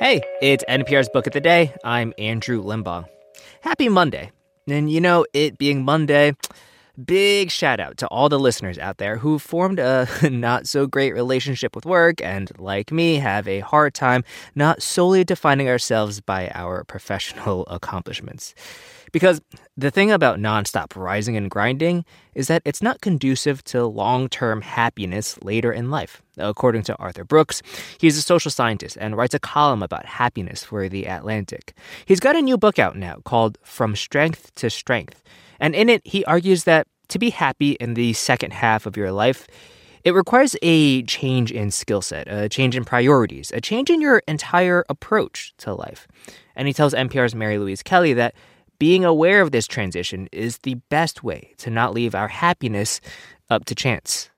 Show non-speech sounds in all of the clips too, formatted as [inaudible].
Hey, it's NPR's Book of the Day. I'm Andrew Limbong. Happy Monday. And you know, it being Monday, big shout out to all the listeners out there who formed a [laughs] not so great relationship with work and, like me, have a hard time not solely defining ourselves by our professional [laughs] accomplishments. Because the thing about nonstop rising and grinding is that it's not conducive to long term happiness later in life. According to Arthur Brooks, he's a social scientist and writes a column about happiness for The Atlantic. He's got a new book out now called From Strength to Strength. And in it, he argues that to be happy in the second half of your life, it requires a change in skill set, a change in priorities, a change in your entire approach to life. And he tells NPR's Mary Louise Kelly that being aware of this transition is the best way to not leave our happiness up to chance.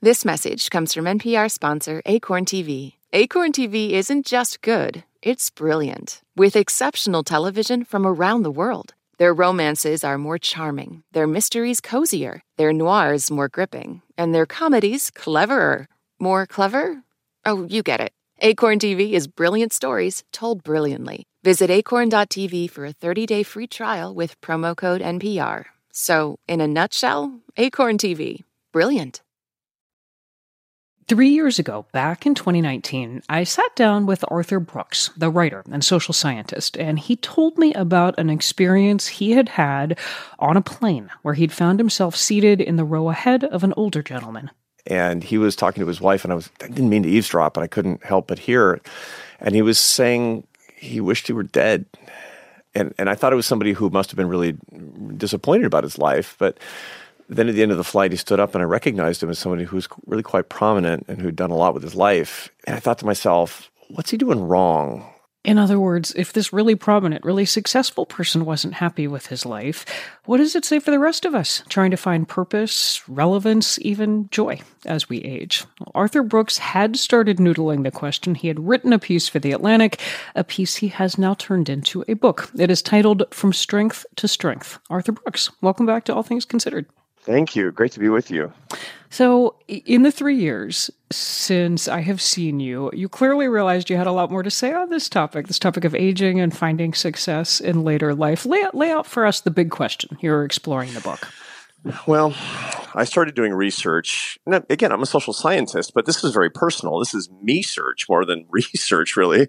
This message comes from NPR sponsor Acorn TV. Acorn TV isn't just good, it's brilliant, with exceptional television from around the world. Their romances are more charming, their mysteries cozier, their noirs more gripping, and their comedies cleverer. More clever? Oh, you get it. Acorn TV is brilliant stories told brilliantly. Visit acorn.tv for a 30-day free trial with promo code NPR. So, in a nutshell, Acorn TV. Brilliant. Three years ago, back in 2019, I sat down with Arthur Brooks, the writer and social scientist, and he told me about an experience he had had on a plane where he'd found himself seated in the row ahead of an older gentleman. And he was talking to his wife, and I was I didn't mean to eavesdrop, but I couldn't help but hear. And he was saying he wished he were dead. And and I thought it was somebody who must have been really disappointed about his life, but then at the end of the flight, he stood up and I recognized him as somebody who's really quite prominent and who'd done a lot with his life. And I thought to myself, what's he doing wrong? In other words, if this really prominent, really successful person wasn't happy with his life, what does it say for the rest of us trying to find purpose, relevance, even joy as we age? Arthur Brooks had started noodling the question. He had written a piece for The Atlantic, a piece he has now turned into a book. It is titled From Strength to Strength. Arthur Brooks, welcome back to All Things Considered. Thank you. Great to be with you. So, in the three years since I have seen you, you clearly realized you had a lot more to say on this topic, this topic of aging and finding success in later life. Lay out, lay out for us the big question you're exploring the book. Well, I started doing research. And again, I'm a social scientist, but this is very personal. This is me search more than [laughs] research, really.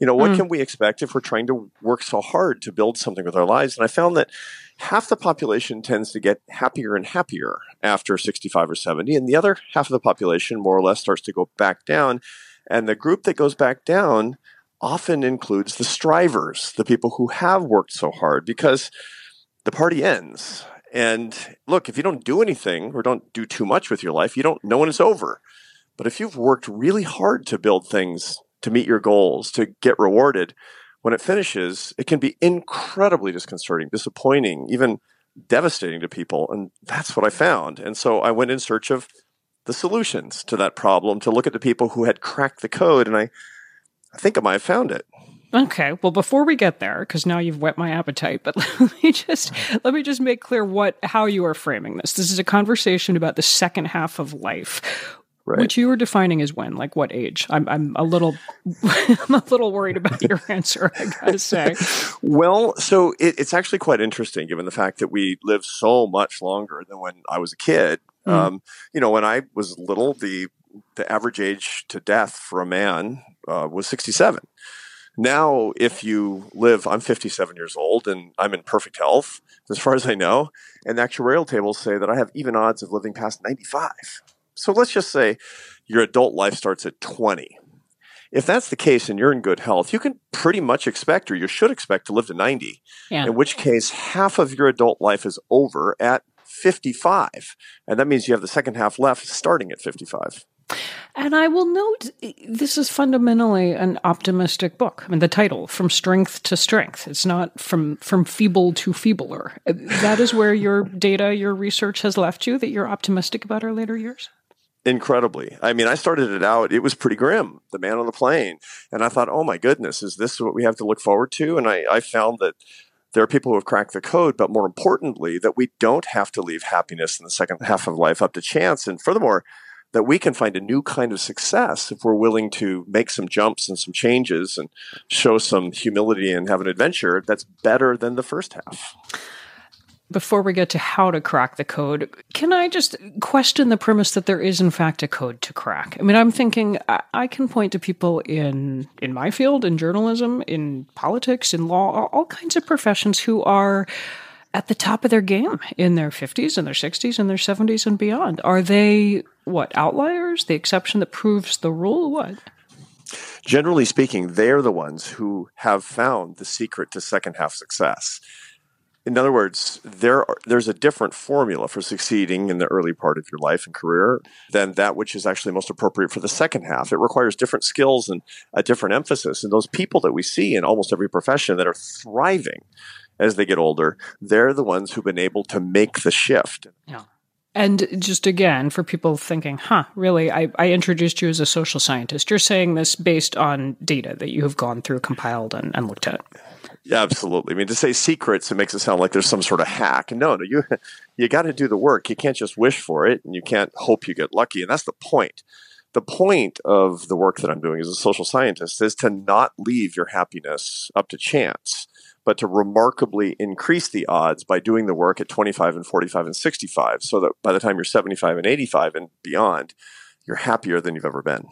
You know, what mm. can we expect if we're trying to work so hard to build something with our lives? And I found that half the population tends to get happier and happier after 65 or 70, and the other half of the population more or less starts to go back down. And the group that goes back down often includes the strivers, the people who have worked so hard, because the party ends. And look, if you don't do anything or don't do too much with your life, you don't know when it's over. But if you've worked really hard to build things, to meet your goals, to get rewarded, when it finishes, it can be incredibly disconcerting, disappointing, even devastating to people. And that's what I found. And so I went in search of the solutions to that problem to look at the people who had cracked the code. And I, I think I might have found it. Okay. Well, before we get there, because now you've whet my appetite, but [laughs] let me just let me just make clear what how you are framing this. This is a conversation about the second half of life. Right. Which you were defining as when, like what age? I'm, I'm a little, [laughs] I'm a little worried about your [laughs] answer. I gotta say. well, so it, it's actually quite interesting, given the fact that we live so much longer than when I was a kid. Mm. Um, you know, when I was little, the the average age to death for a man uh, was 67. Now, if you live, I'm 57 years old and I'm in perfect health, as far as I know, and the actuarial tables say that I have even odds of living past 95. So let's just say your adult life starts at 20. If that's the case and you're in good health, you can pretty much expect, or you should expect, to live to 90. Yeah. In which case, half of your adult life is over at 55. And that means you have the second half left starting at 55. And I will note this is fundamentally an optimistic book. I mean, the title, From Strength to Strength, it's not from, from feeble to feebler. Uh, that is where your [laughs] data, your research has left you, that you're optimistic about our later years? Incredibly. I mean, I started it out, it was pretty grim, the man on the plane. And I thought, oh my goodness, is this what we have to look forward to? And I, I found that there are people who have cracked the code, but more importantly, that we don't have to leave happiness in the second half of life up to chance. And furthermore, that we can find a new kind of success if we're willing to make some jumps and some changes and show some humility and have an adventure that's better than the first half. Before we get to how to crack the code, can I just question the premise that there is, in fact, a code to crack? I mean, I'm thinking I can point to people in in my field, in journalism, in politics, in law, all kinds of professions who are at the top of their game in their 50s and their 60s and their 70s and beyond. Are they what outliers? The exception that proves the rule? What? Generally speaking, they're the ones who have found the secret to second half success. In other words, there are, there's a different formula for succeeding in the early part of your life and career than that which is actually most appropriate for the second half. It requires different skills and a different emphasis. And those people that we see in almost every profession that are thriving as they get older, they're the ones who've been able to make the shift. Yeah. And just again, for people thinking, huh, really, I, I, introduced you as a social scientist. You're saying this based on data that you have gone through, compiled, and, and looked at. Yeah, absolutely. I mean, to say secrets, it makes it sound like there's some sort of hack. No, no, you you got to do the work. You can't just wish for it, and you can't hope you get lucky. And that's the point. The point of the work that I'm doing as a social scientist is to not leave your happiness up to chance, but to remarkably increase the odds by doing the work at 25 and 45 and 65, so that by the time you're 75 and 85 and beyond, you're happier than you've ever been.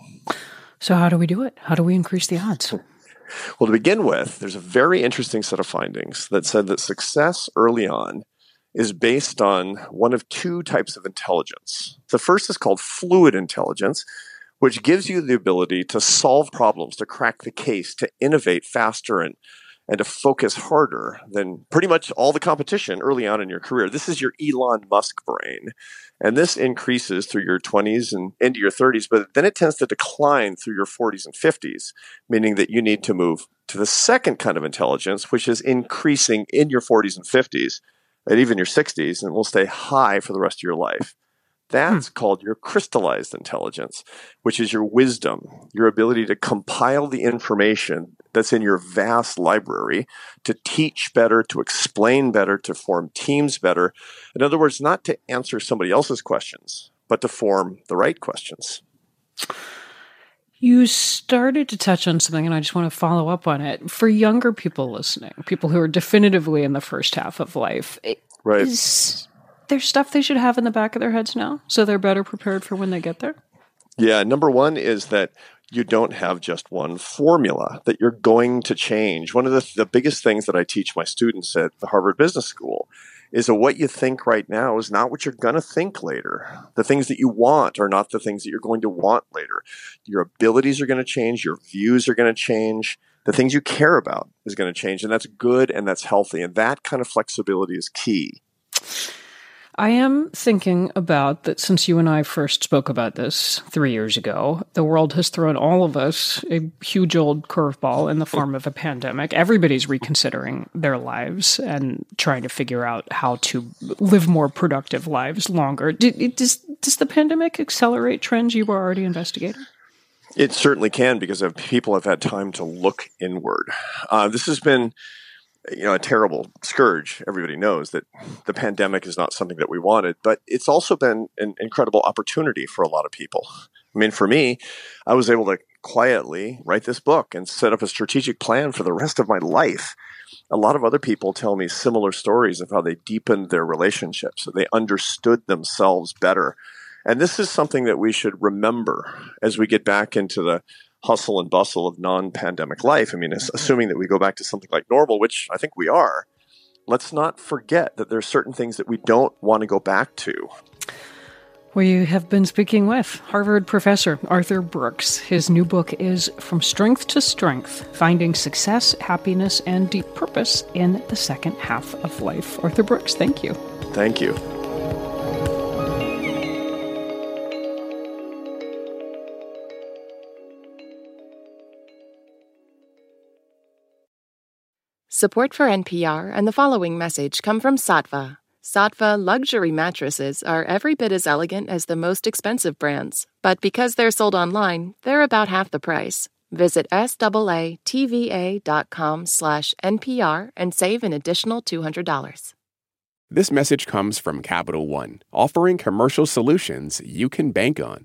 So, how do we do it? How do we increase the odds? [laughs] Well, to begin with, there's a very interesting set of findings that said that success early on is based on one of two types of intelligence. The first is called fluid intelligence, which gives you the ability to solve problems, to crack the case, to innovate faster and and to focus harder than pretty much all the competition early on in your career. This is your Elon Musk brain. And this increases through your 20s and into your 30s, but then it tends to decline through your 40s and 50s, meaning that you need to move to the second kind of intelligence, which is increasing in your 40s and 50s and even your 60s and will stay high for the rest of your life. That's hmm. called your crystallized intelligence, which is your wisdom, your ability to compile the information that's in your vast library to teach better, to explain better, to form teams better. In other words, not to answer somebody else's questions, but to form the right questions. You started to touch on something, and I just want to follow up on it. For younger people listening, people who are definitively in the first half of life, right. is there stuff they should have in the back of their heads now so they're better prepared for when they get there? Yeah, number one is that you don't have just one formula that you're going to change. One of the, the biggest things that I teach my students at the Harvard Business School is that what you think right now is not what you're going to think later. The things that you want are not the things that you're going to want later. Your abilities are going to change, your views are going to change, the things you care about is going to change, and that's good and that's healthy. And that kind of flexibility is key. I am thinking about that since you and I first spoke about this three years ago, the world has thrown all of us a huge old curveball in the form of a pandemic. Everybody's reconsidering their lives and trying to figure out how to live more productive lives longer. Does, does the pandemic accelerate trends you were already investigating? It certainly can because people have had time to look inward. Uh, this has been you know a terrible scourge everybody knows that the pandemic is not something that we wanted but it's also been an incredible opportunity for a lot of people. I mean for me i was able to quietly write this book and set up a strategic plan for the rest of my life. A lot of other people tell me similar stories of how they deepened their relationships they understood themselves better. And this is something that we should remember as we get back into the hustle and bustle of non-pandemic life. I mean, mm-hmm. assuming that we go back to something like normal, which I think we are, let's not forget that there are certain things that we don't want to go back to. We have been speaking with Harvard professor Arthur Brooks. His new book is From Strength to Strength Finding Success, Happiness, and Deep Purpose in the Second Half of Life. Arthur Brooks, thank you. Thank you. Support for NPR and the following message come from Saatva. Saatva luxury mattresses are every bit as elegant as the most expensive brands, but because they're sold online, they're about half the price. Visit SAATVA.com slash NPR and save an additional $200. This message comes from Capital One, offering commercial solutions you can bank on.